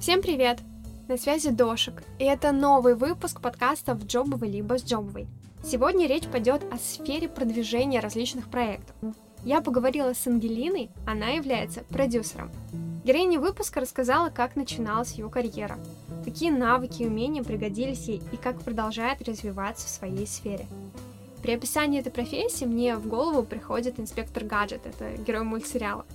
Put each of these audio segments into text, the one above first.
Всем привет! На связи Дошик, и это новый выпуск подкаста в Джобовой либо с Джобовой. Сегодня речь пойдет о сфере продвижения различных проектов. Я поговорила с Ангелиной, она является продюсером. Героиня выпуска рассказала, как начиналась ее карьера, какие навыки и умения пригодились ей и как продолжает развиваться в своей сфере. При описании этой профессии мне в голову приходит инспектор гаджет, это герой мультсериала.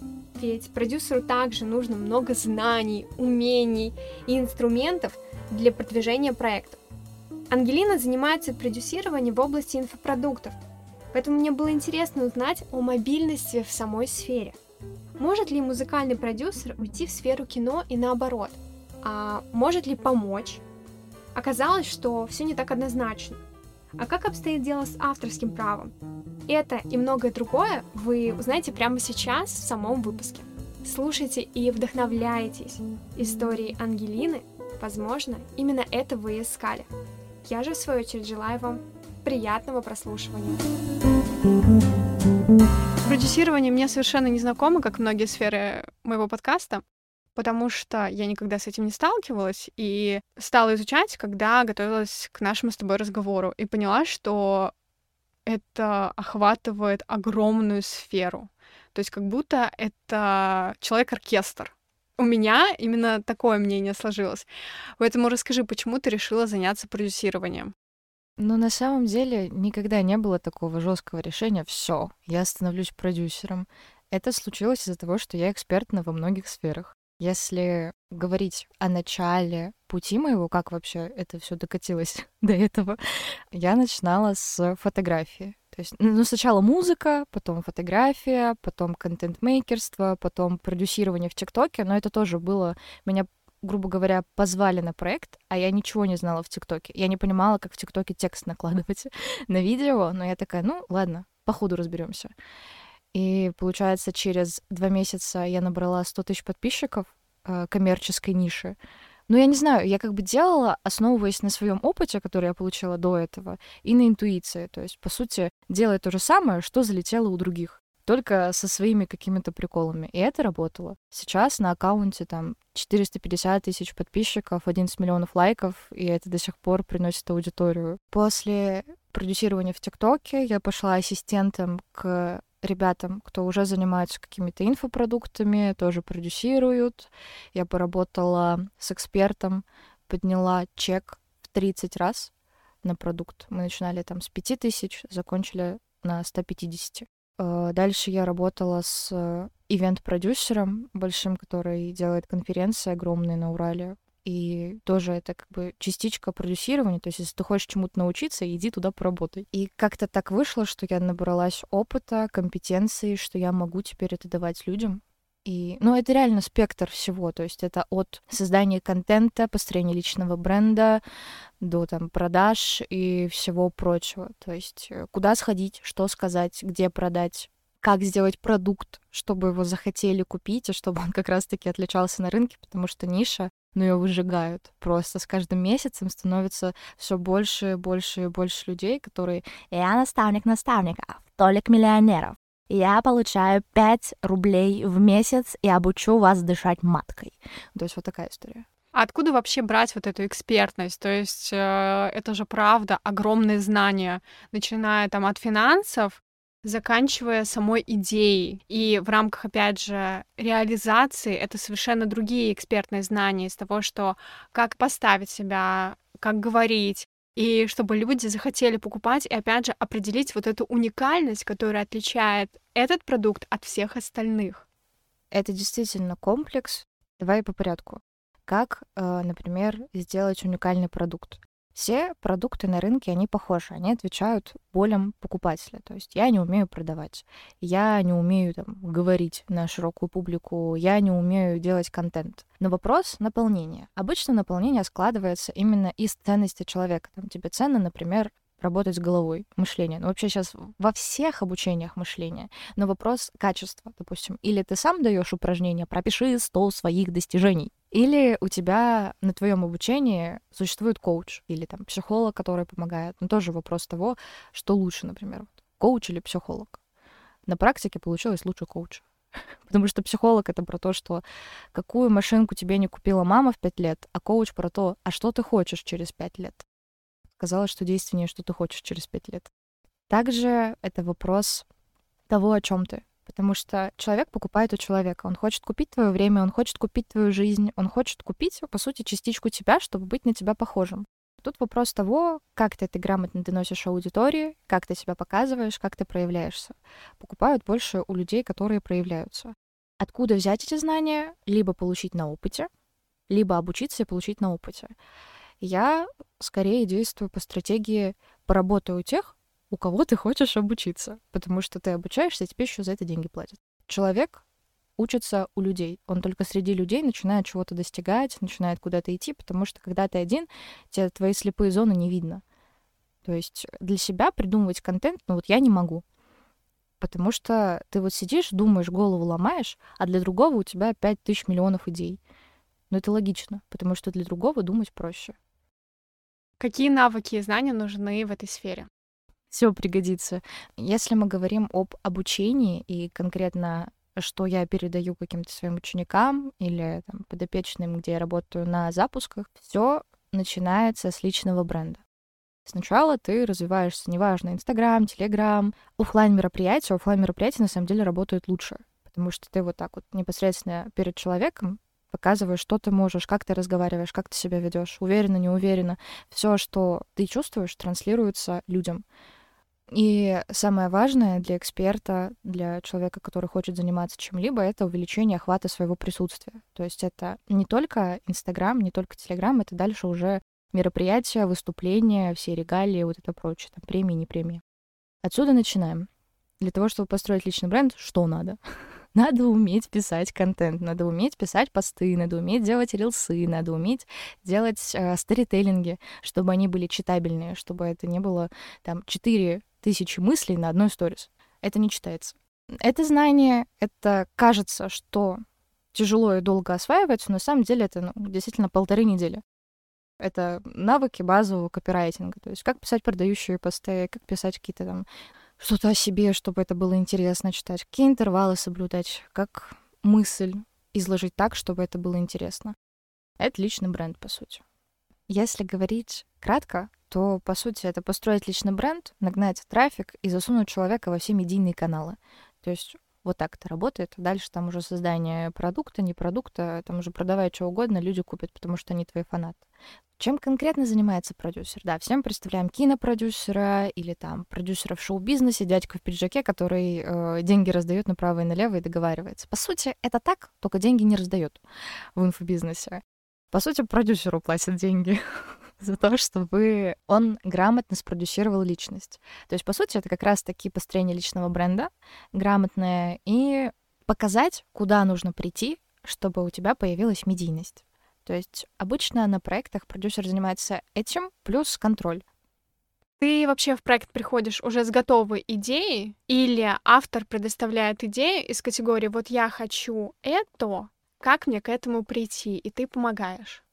Ведь продюсеру также нужно много знаний, умений и инструментов для продвижения проектов. Ангелина занимается продюсированием в области инфопродуктов, поэтому мне было интересно узнать о мобильности в самой сфере. Может ли музыкальный продюсер уйти в сферу кино и наоборот? А может ли помочь? Оказалось, что все не так однозначно. А как обстоит дело с авторским правом? Это и многое другое вы узнаете прямо сейчас в самом выпуске. Слушайте и вдохновляйтесь историей Ангелины. Возможно, именно это вы искали. Я же, в свою очередь, желаю вам приятного прослушивания. Продюсирование мне совершенно не знакомо, как многие сферы моего подкаста потому что я никогда с этим не сталкивалась и стала изучать, когда готовилась к нашему с тобой разговору, и поняла, что это охватывает огромную сферу. То есть как будто это человек-оркестр. У меня именно такое мнение сложилось. Поэтому расскажи, почему ты решила заняться продюсированием? Ну, на самом деле, никогда не было такого жесткого решения. Все, я становлюсь продюсером. Это случилось из-за того, что я экспертна во многих сферах. Если говорить о начале пути моего, как вообще это все докатилось до этого, я начинала с фотографии. То есть, ну, сначала музыка, потом фотография, потом контент-мейкерство, потом продюсирование в ТикТоке, но это тоже было... Меня грубо говоря, позвали на проект, а я ничего не знала в ТикТоке. Я не понимала, как в ТикТоке текст накладывать на видео, но я такая, ну, ладно, по ходу разберемся. И получается, через два месяца я набрала 100 тысяч подписчиков э, коммерческой ниши. Но я не знаю, я как бы делала, основываясь на своем опыте, который я получила до этого, и на интуиции. То есть, по сути, делая то же самое, что залетело у других только со своими какими-то приколами. И это работало. Сейчас на аккаунте там 450 тысяч подписчиков, 11 миллионов лайков, и это до сих пор приносит аудиторию. После продюсирования в ТикТоке я пошла ассистентом к ребятам, кто уже занимается какими-то инфопродуктами, тоже продюсируют. Я поработала с экспертом, подняла чек в 30 раз на продукт. Мы начинали там с 5 тысяч, закончили на 150. Э, дальше я работала с ивент-продюсером большим, который делает конференции огромные на Урале. И тоже это как бы частичка продюсирования. То есть, если ты хочешь чему-то научиться, иди туда поработай. И как-то так вышло, что я набралась опыта, компетенции, что я могу теперь это давать людям. И, ну, это реально спектр всего, то есть это от создания контента, построения личного бренда до там продаж и всего прочего. То есть э, куда сходить, что сказать, где продать, как сделать продукт, чтобы его захотели купить, и чтобы он как раз-таки отличался на рынке, потому что ниша но ее выжигают. Просто с каждым месяцем становится все больше, больше и больше людей, которые «Я наставник наставников, толик миллионеров, я получаю 5 рублей в месяц и обучу вас дышать маткой». То есть вот такая история. А откуда вообще брать вот эту экспертность? То есть э, это же правда огромные знания, начиная там от финансов заканчивая самой идеей. И в рамках, опять же, реализации это совершенно другие экспертные знания из того, что как поставить себя, как говорить, и чтобы люди захотели покупать, и опять же определить вот эту уникальность, которая отличает этот продукт от всех остальных. Это действительно комплекс. Давай по порядку. Как, э, например, сделать уникальный продукт? Все продукты на рынке, они похожи, они отвечают болям покупателя. То есть я не умею продавать, я не умею там, говорить на широкую публику, я не умею делать контент. Но вопрос наполнения. Обычно наполнение складывается именно из ценности человека. Там тебе ценно, например, работать с головой, мышление. Ну, вообще сейчас во всех обучениях мышления. Но вопрос качества, допустим. Или ты сам даешь упражнение, пропиши 100 своих достижений. Или у тебя на твоем обучении существует коуч или там психолог, который помогает. Но тоже вопрос того, что лучше, например, коуч или психолог. На практике получилось лучше коуч. Потому что психолог — это про то, что какую машинку тебе не купила мама в пять лет, а коуч про то, а что ты хочешь через пять лет. Казалось, что действеннее, что ты хочешь через пять лет. Также это вопрос того, о чем ты. Потому что человек покупает у человека. Он хочет купить твое время, он хочет купить твою жизнь, он хочет купить, по сути, частичку тебя, чтобы быть на тебя похожим. Тут вопрос того, как ты это грамотно доносишь аудитории, как ты себя показываешь, как ты проявляешься. Покупают больше у людей, которые проявляются. Откуда взять эти знания? Либо получить на опыте, либо обучиться и получить на опыте. Я скорее действую по стратегии «поработай у тех, у кого ты хочешь обучиться, потому что ты обучаешься, и тебе еще за это деньги платят. Человек учится у людей. Он только среди людей начинает чего-то достигать, начинает куда-то идти, потому что когда ты один, тебе твои слепые зоны не видно. То есть для себя придумывать контент, ну вот я не могу. Потому что ты вот сидишь, думаешь, голову ломаешь, а для другого у тебя 5 тысяч миллионов идей. Но это логично, потому что для другого думать проще. Какие навыки и знания нужны в этой сфере? Все пригодится. Если мы говорим об обучении и конкретно что я передаю каким-то своим ученикам или там, подопечным, где я работаю на запусках, все начинается с личного бренда. Сначала ты развиваешься, неважно, Инстаграм, Телеграм, офлайн мероприятия. офлайн мероприятия на самом деле работают лучше, потому что ты вот так вот непосредственно перед человеком показываешь, что ты можешь, как ты разговариваешь, как ты себя ведешь, уверенно, не уверенно. Все, что ты чувствуешь, транслируется людям. И самое важное для эксперта, для человека, который хочет заниматься чем-либо, это увеличение охвата своего присутствия. То есть это не только Инстаграм, не только Телеграм, это дальше уже мероприятия, выступления, все регалии, вот это прочее, там премии, не премии. Отсюда начинаем. Для того, чтобы построить личный бренд, что надо? надо уметь писать контент, надо уметь писать посты, надо уметь делать рилсы, надо уметь делать э, сторителлинги, чтобы они были читабельные, чтобы это не было там четыре тысячи мыслей на одной сторис. Это не читается. Это знание, это кажется, что тяжело и долго осваивается, но на самом деле это ну, действительно полторы недели. Это навыки базового копирайтинга, то есть как писать продающие посты, как писать какие-то там что-то о себе, чтобы это было интересно читать, какие интервалы соблюдать, как мысль изложить так, чтобы это было интересно. Это личный бренд, по сути. Если говорить кратко, то, по сути, это построить личный бренд, нагнать трафик и засунуть человека во все медийные каналы. То есть вот так это работает. Дальше там уже создание продукта, не продукта, там уже продавай что угодно, люди купят, потому что они твои фанаты. Чем конкретно занимается продюсер? Да, всем представляем кинопродюсера или там продюсера в шоу-бизнесе, дядька в пиджаке, который э, деньги раздает направо и налево и договаривается. По сути, это так, только деньги не раздает в инфобизнесе. По сути, продюсеру платят деньги за то, чтобы он грамотно спродюсировал личность. То есть, по сути, это как раз-таки построение личного бренда, грамотное, и показать, куда нужно прийти, чтобы у тебя появилась медийность. То есть обычно на проектах продюсер занимается этим плюс контроль. Ты вообще в проект приходишь уже с готовой идеей или автор предоставляет идею из категории «вот я хочу это, как мне к этому прийти?» и ты помогаешь?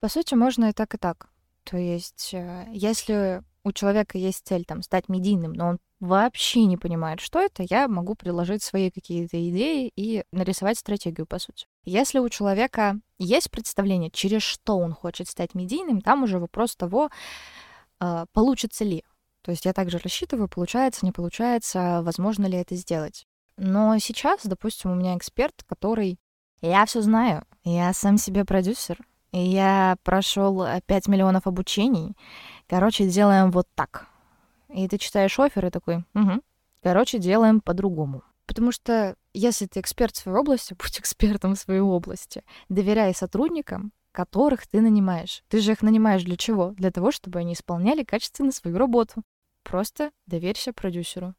По сути, можно и так, и так. То есть, э, если у человека есть цель там стать медийным, но он вообще не понимает, что это, я могу предложить свои какие-то идеи и нарисовать стратегию, по сути. Если у человека есть представление, через что он хочет стать медийным, там уже вопрос того, а, получится ли. То есть я также рассчитываю, получается, не получается, возможно ли это сделать. Но сейчас, допустим, у меня эксперт, который... Я все знаю, я сам себе продюсер, я прошел 5 миллионов обучений. Короче, делаем вот так. И ты читаешь офер и такой, угу. Короче, делаем по-другому. Потому что если ты эксперт в своей области, будь экспертом в своей области. Доверяй сотрудникам, которых ты нанимаешь. Ты же их нанимаешь для чего? Для того, чтобы они исполняли качественно свою работу. Просто доверься продюсеру.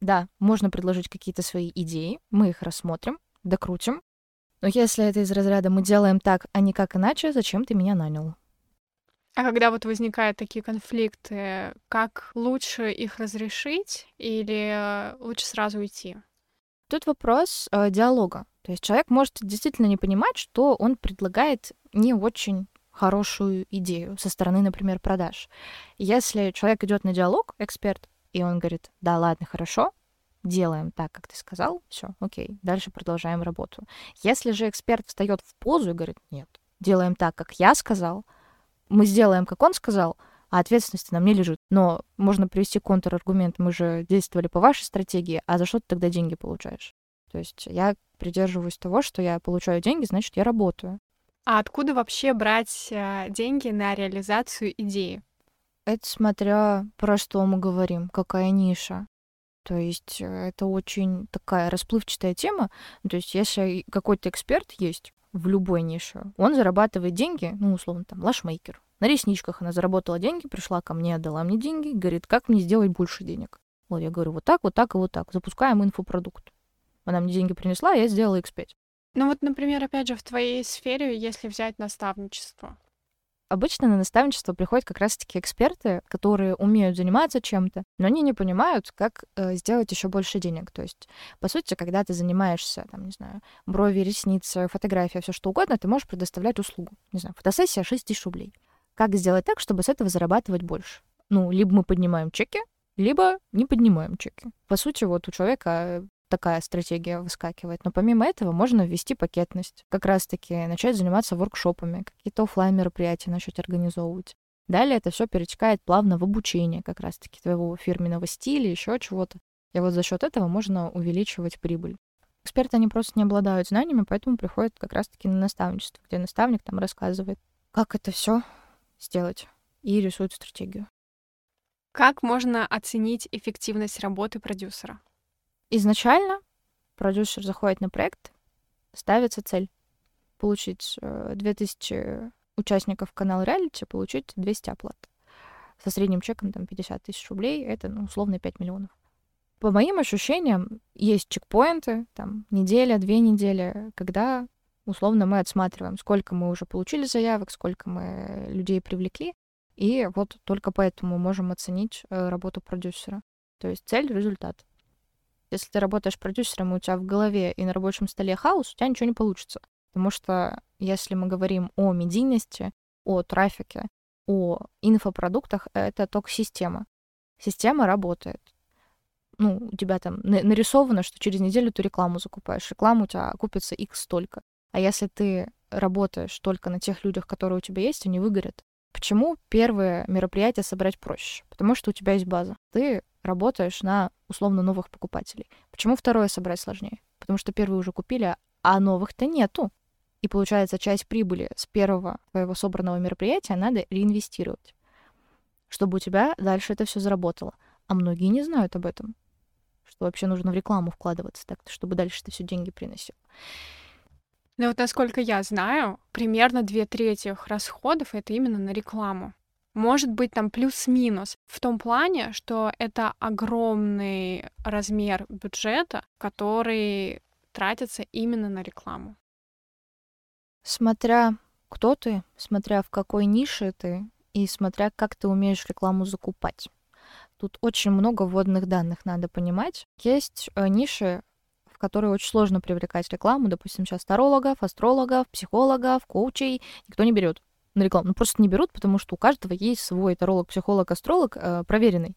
Да, можно предложить какие-то свои идеи, мы их рассмотрим, докрутим. Но если это из разряда «мы делаем так, а не как иначе, зачем ты меня нанял?» А когда вот возникают такие конфликты, как лучше их разрешить или э, лучше сразу уйти? Тут вопрос э, диалога. То есть человек может действительно не понимать, что он предлагает не очень хорошую идею со стороны, например, продаж. Если человек идет на диалог, эксперт, и он говорит, да, ладно, хорошо, делаем так, как ты сказал, все, окей, дальше продолжаем работу. Если же эксперт встает в позу и говорит, нет, делаем так, как я сказал, мы сделаем, как он сказал, а ответственность на мне лежит. Но можно привести контраргумент, мы же действовали по вашей стратегии, а за что ты тогда деньги получаешь? То есть я придерживаюсь того, что я получаю деньги, значит, я работаю. А откуда вообще брать э, деньги на реализацию идеи? Это смотря про что мы говорим, какая ниша. То есть э, это очень такая расплывчатая тема. То есть если какой-то эксперт есть в любой нише, он зарабатывает деньги, ну, условно, там, лашмейкер. На ресничках она заработала деньги, пришла ко мне, отдала мне деньги, говорит, как мне сделать больше денег? Вот я говорю, вот так, вот так и вот так. Запускаем инфопродукт. Она мне деньги принесла, я сделала X5. Ну вот, например, опять же, в твоей сфере, если взять наставничество. Обычно на наставничество приходят как раз-таки эксперты, которые умеют заниматься чем-то, но они не понимают, как э, сделать еще больше денег. То есть, по сути, когда ты занимаешься, там, не знаю, брови, ресницы, фотография, все что угодно, ты можешь предоставлять услугу. Не знаю, фотосессия 6 тысяч рублей. Как сделать так, чтобы с этого зарабатывать больше? Ну, либо мы поднимаем чеки, либо не поднимаем чеки. По сути, вот у человека такая стратегия выскакивает. Но помимо этого можно ввести пакетность. Как раз-таки начать заниматься воркшопами, какие-то офлайн мероприятия начать организовывать. Далее это все перетекает плавно в обучение как раз-таки твоего фирменного стиля, еще чего-то. И вот за счет этого можно увеличивать прибыль. Эксперты, они просто не обладают знаниями, поэтому приходят как раз-таки на наставничество, где наставник там рассказывает, как это все сделать и рисует стратегию. Как можно оценить эффективность работы продюсера? Изначально продюсер заходит на проект, ставится цель получить 2000 э, участников канала реалити, получить 200 оплат. Со средним чеком там 50 тысяч рублей, это ну, условно 5 миллионов. По моим ощущениям, есть чекпоинты, там, неделя, две недели, когда условно мы отсматриваем, сколько мы уже получили заявок, сколько мы людей привлекли, и вот только поэтому можем оценить э, работу продюсера. То есть цель — результат. Если ты работаешь продюсером, и у тебя в голове и на рабочем столе хаос, у тебя ничего не получится. Потому что если мы говорим о медийности, о трафике, о инфопродуктах, это только система. Система работает. Ну, у тебя там нарисовано, что через неделю ты рекламу закупаешь. Реклама у тебя окупится x столько. А если ты работаешь только на тех людях, которые у тебя есть, они выгорят. Почему первое мероприятие собрать проще? Потому что у тебя есть база. Ты работаешь на условно новых покупателей. Почему второе собрать сложнее? Потому что первые уже купили, а новых-то нету. И получается, часть прибыли с первого твоего собранного мероприятия надо реинвестировать, чтобы у тебя дальше это все заработало. А многие не знают об этом, что вообще нужно в рекламу вкладываться, так чтобы дальше это все деньги приносило. Ну вот насколько я знаю, примерно две трети расходов это именно на рекламу может быть там плюс-минус в том плане, что это огромный размер бюджета, который тратится именно на рекламу. Смотря кто ты, смотря в какой нише ты и смотря как ты умеешь рекламу закупать. Тут очень много вводных данных надо понимать. Есть э, ниши, которые очень сложно привлекать рекламу, допустим, сейчас тарологов, астрологов, психологов, коучей никто не берет на рекламу. Ну, просто не берут, потому что у каждого есть свой таролог, психолог, астролог э, проверенный.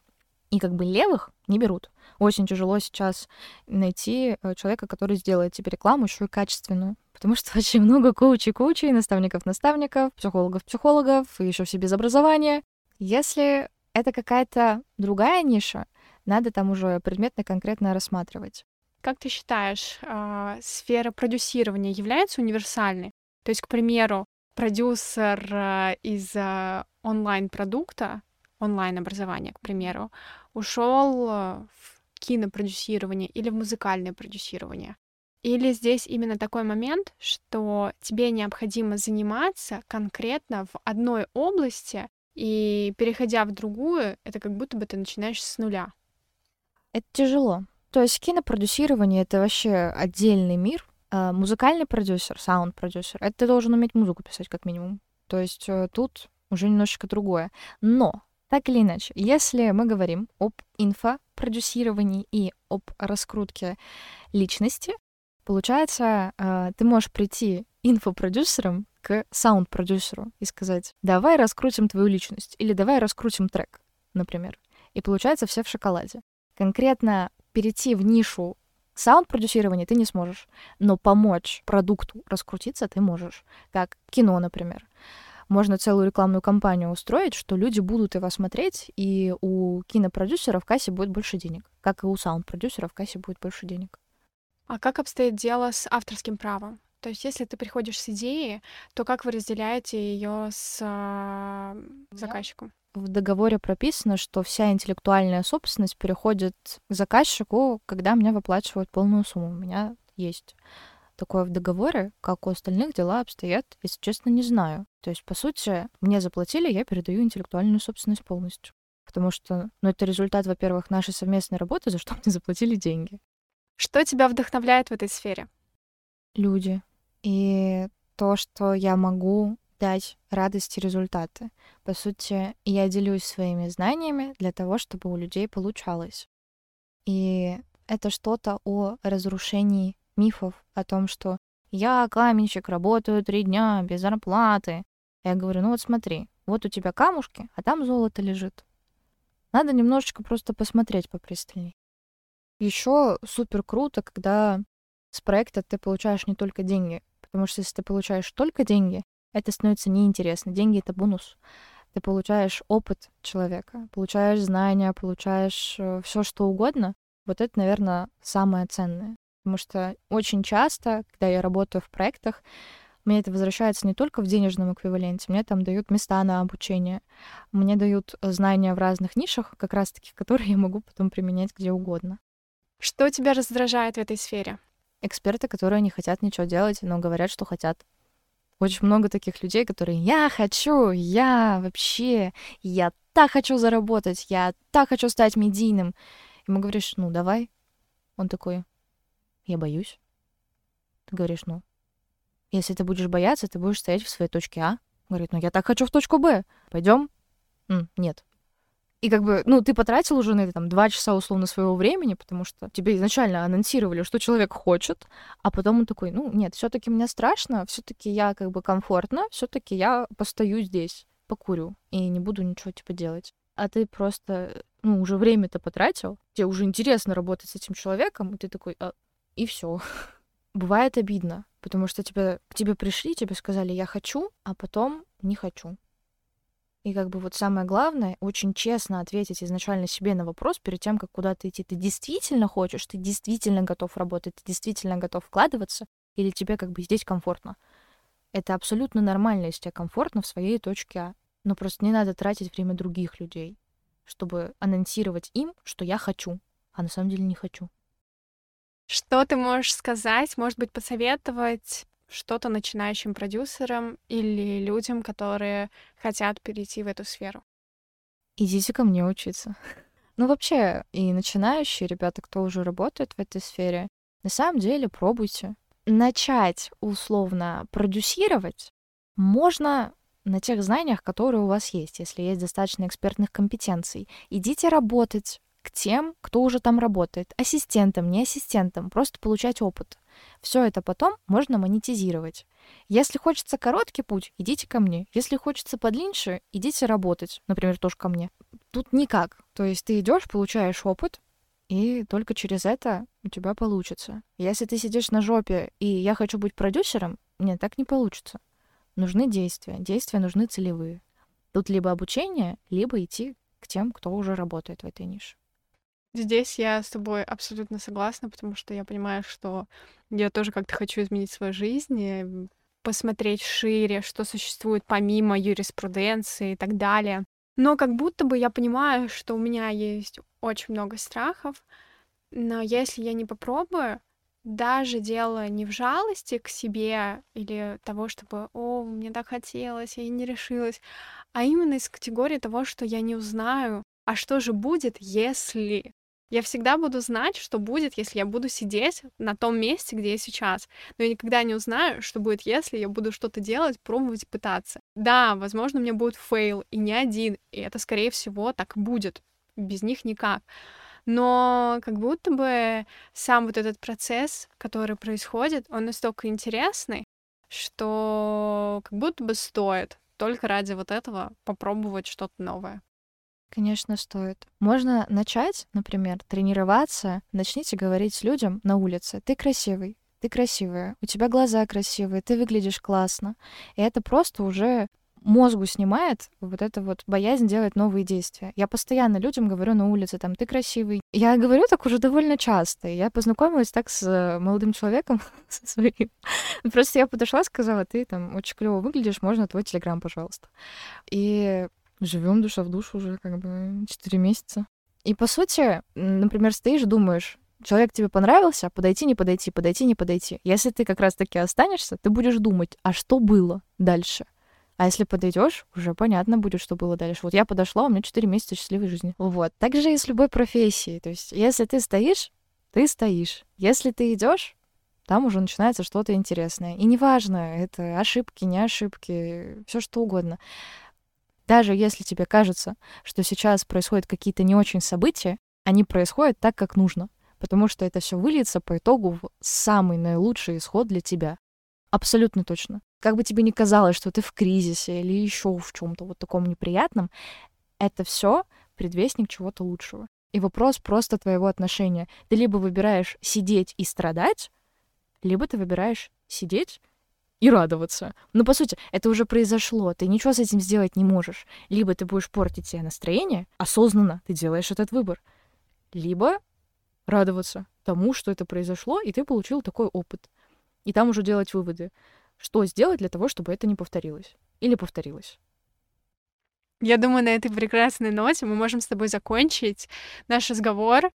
И как бы левых не берут. Очень тяжело сейчас найти э, человека, который сделает тебе рекламу еще и качественную. Потому что очень много коучей-коучей, наставников-наставников, психологов-психологов, и еще все без образования. Если это какая-то другая ниша, надо там уже предметно конкретно рассматривать. Как ты считаешь, э, сфера продюсирования является универсальной? То есть, к примеру, продюсер э, из э, онлайн-продукта, онлайн-образования, к примеру, ушел в кинопродюсирование или в музыкальное продюсирование. Или здесь именно такой момент, что тебе необходимо заниматься конкретно в одной области, и переходя в другую, это как будто бы ты начинаешь с нуля. Это тяжело. То есть кинопродюсирование — это вообще отдельный мир, а, музыкальный продюсер, саунд-продюсер, это ты должен уметь музыку писать как минимум. То есть э, тут уже немножечко другое. Но, так или иначе, если мы говорим об инфопродюсировании и об раскрутке личности, получается, э, ты можешь прийти инфопродюсером к саунд-продюсеру и сказать, давай раскрутим твою личность, или давай раскрутим трек, например. И получается все в шоколаде. Конкретно перейти в нишу саунд-продюсирования ты не сможешь, но помочь продукту раскрутиться ты можешь, как кино, например. Можно целую рекламную кампанию устроить, что люди будут его смотреть, и у кинопродюсера в кассе будет больше денег, как и у саунд-продюсера в кассе будет больше денег. А как обстоит дело с авторским правом? То есть, если ты приходишь с идеей, то как вы разделяете ее с э, заказчиком? В договоре прописано, что вся интеллектуальная собственность переходит к заказчику, когда мне выплачивают полную сумму. У меня есть такое в договоре, как у остальных дела обстоят, если честно, не знаю. То есть, по сути, мне заплатили, я передаю интеллектуальную собственность полностью. Потому что, ну, это результат, во-первых, нашей совместной работы, за что мне заплатили деньги. Что тебя вдохновляет в этой сфере? Люди. И то, что я могу дать радость и результаты. По сути, я делюсь своими знаниями для того, чтобы у людей получалось. И это что-то о разрушении мифов о том, что я каменщик, работаю три дня без зарплаты. Я говорю, ну вот смотри, вот у тебя камушки, а там золото лежит. Надо немножечко просто посмотреть попристальней. Еще супер круто, когда с проекта ты получаешь не только деньги, потому что если ты получаешь только деньги, это становится неинтересно. Деньги — это бонус. Ты получаешь опыт человека, получаешь знания, получаешь э, все что угодно. Вот это, наверное, самое ценное. Потому что очень часто, когда я работаю в проектах, мне это возвращается не только в денежном эквиваленте, мне там дают места на обучение, мне дают знания в разных нишах, как раз таки, которые я могу потом применять где угодно. Что тебя раздражает в этой сфере? Эксперты, которые не хотят ничего делать, но говорят, что хотят. Очень много таких людей, которые «я хочу, я вообще, я так хочу заработать, я так хочу стать медийным». Ему говоришь «ну, давай». Он такой я боюсь. Ты говоришь, ну, если ты будешь бояться, ты будешь стоять в своей точке А. Говорит, ну я так хочу в точку Б. Пойдем? Нет. И как бы, ну, ты потратил уже на это там два часа условно своего времени, потому что тебе изначально анонсировали, что человек хочет, а потом он такой, ну, нет, все-таки мне страшно, все-таки я как бы комфортно, все-таки я постою здесь, покурю и не буду ничего типа делать. А ты просто, ну, уже время-то потратил, тебе уже интересно работать с этим человеком, и ты такой, а, и все. Бывает обидно, потому что тебе, к тебе пришли, тебе сказали «я хочу», а потом «не хочу». И как бы вот самое главное, очень честно ответить изначально себе на вопрос перед тем, как куда-то идти. Ты действительно хочешь, ты действительно готов работать, ты действительно готов вкладываться, или тебе как бы здесь комфортно. Это абсолютно нормально, если тебе комфортно в своей точке А. Но просто не надо тратить время других людей, чтобы анонсировать им, что я хочу, а на самом деле не хочу. Что ты можешь сказать, может быть, посоветовать что-то начинающим продюсерам или людям, которые хотят перейти в эту сферу? Идите ко мне учиться. Ну, вообще, и начинающие ребята, кто уже работает в этой сфере, на самом деле пробуйте. Начать условно продюсировать можно на тех знаниях, которые у вас есть, если есть достаточно экспертных компетенций. Идите работать, к тем, кто уже там работает. Ассистентам, не ассистентам, просто получать опыт. Все это потом можно монетизировать. Если хочется короткий путь, идите ко мне. Если хочется подлиннее, идите работать. Например, тоже ко мне. Тут никак. То есть ты идешь, получаешь опыт, и только через это у тебя получится. Если ты сидишь на жопе, и я хочу быть продюсером, нет, так не получится. Нужны действия. Действия нужны целевые. Тут либо обучение, либо идти к тем, кто уже работает в этой нише. Здесь я с тобой абсолютно согласна, потому что я понимаю, что я тоже как-то хочу изменить свою жизнь, посмотреть шире, что существует помимо юриспруденции и так далее. Но как будто бы я понимаю, что у меня есть очень много страхов, но если я не попробую, даже дело не в жалости к себе или того, чтобы «О, мне так хотелось, я не решилась», а именно из категории того, что я не узнаю, а что же будет, если я всегда буду знать, что будет, если я буду сидеть на том месте, где я сейчас. Но я никогда не узнаю, что будет, если я буду что-то делать, пробовать, пытаться. Да, возможно, у меня будет fail, и не один, и это, скорее всего, так будет. Без них никак. Но как будто бы сам вот этот процесс, который происходит, он настолько интересный, что как будто бы стоит только ради вот этого попробовать что-то новое. Конечно, стоит. Можно начать, например, тренироваться. Начните говорить людям на улице. Ты красивый, ты красивая, у тебя глаза красивые, ты выглядишь классно. И это просто уже мозгу снимает вот это вот боязнь делать новые действия. Я постоянно людям говорю на улице, там, ты красивый. Я говорю так уже довольно часто. Я познакомилась так с э, молодым человеком, со своим. Просто я подошла, сказала, ты там очень клево выглядишь, можно твой телеграм, пожалуйста. И живем душа в душу уже как бы 4 месяца. И по сути, например, стоишь, думаешь, человек тебе понравился, подойти, не подойти, подойти, не подойти. Если ты как раз-таки останешься, ты будешь думать, а что было дальше? А если подойдешь, уже понятно будет, что было дальше. Вот я подошла, у меня 4 месяца счастливой жизни. Вот. Так же и с любой профессией. То есть, если ты стоишь, ты стоишь. Если ты идешь, там уже начинается что-то интересное. И неважно, это ошибки, не ошибки, все что угодно. Даже если тебе кажется, что сейчас происходят какие-то не очень события, они происходят так, как нужно, потому что это все выльется по итогу в самый наилучший исход для тебя. Абсолютно точно. Как бы тебе ни казалось, что ты в кризисе или еще в чем-то вот таком неприятном, это все предвестник чего-то лучшего. И вопрос просто твоего отношения. Ты либо выбираешь сидеть и страдать, либо ты выбираешь сидеть и радоваться. Но, по сути, это уже произошло, ты ничего с этим сделать не можешь. Либо ты будешь портить себе настроение, осознанно ты делаешь этот выбор, либо радоваться тому, что это произошло, и ты получил такой опыт. И там уже делать выводы, что сделать для того, чтобы это не повторилось. Или повторилось. Я думаю, на этой прекрасной ноте мы можем с тобой закончить наш разговор.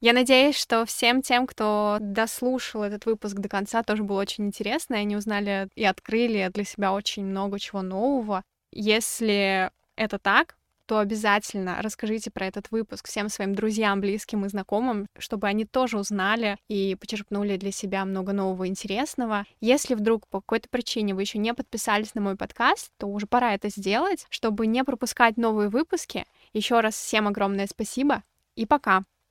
Я надеюсь, что всем тем, кто дослушал этот выпуск до конца, тоже было очень интересно, и они узнали и открыли для себя очень много чего нового. Если это так, то обязательно расскажите про этот выпуск всем своим друзьям, близким и знакомым, чтобы они тоже узнали и почерпнули для себя много нового интересного. Если вдруг по какой-то причине вы еще не подписались на мой подкаст, то уже пора это сделать, чтобы не пропускать новые выпуски. Еще раз всем огромное спасибо и пока!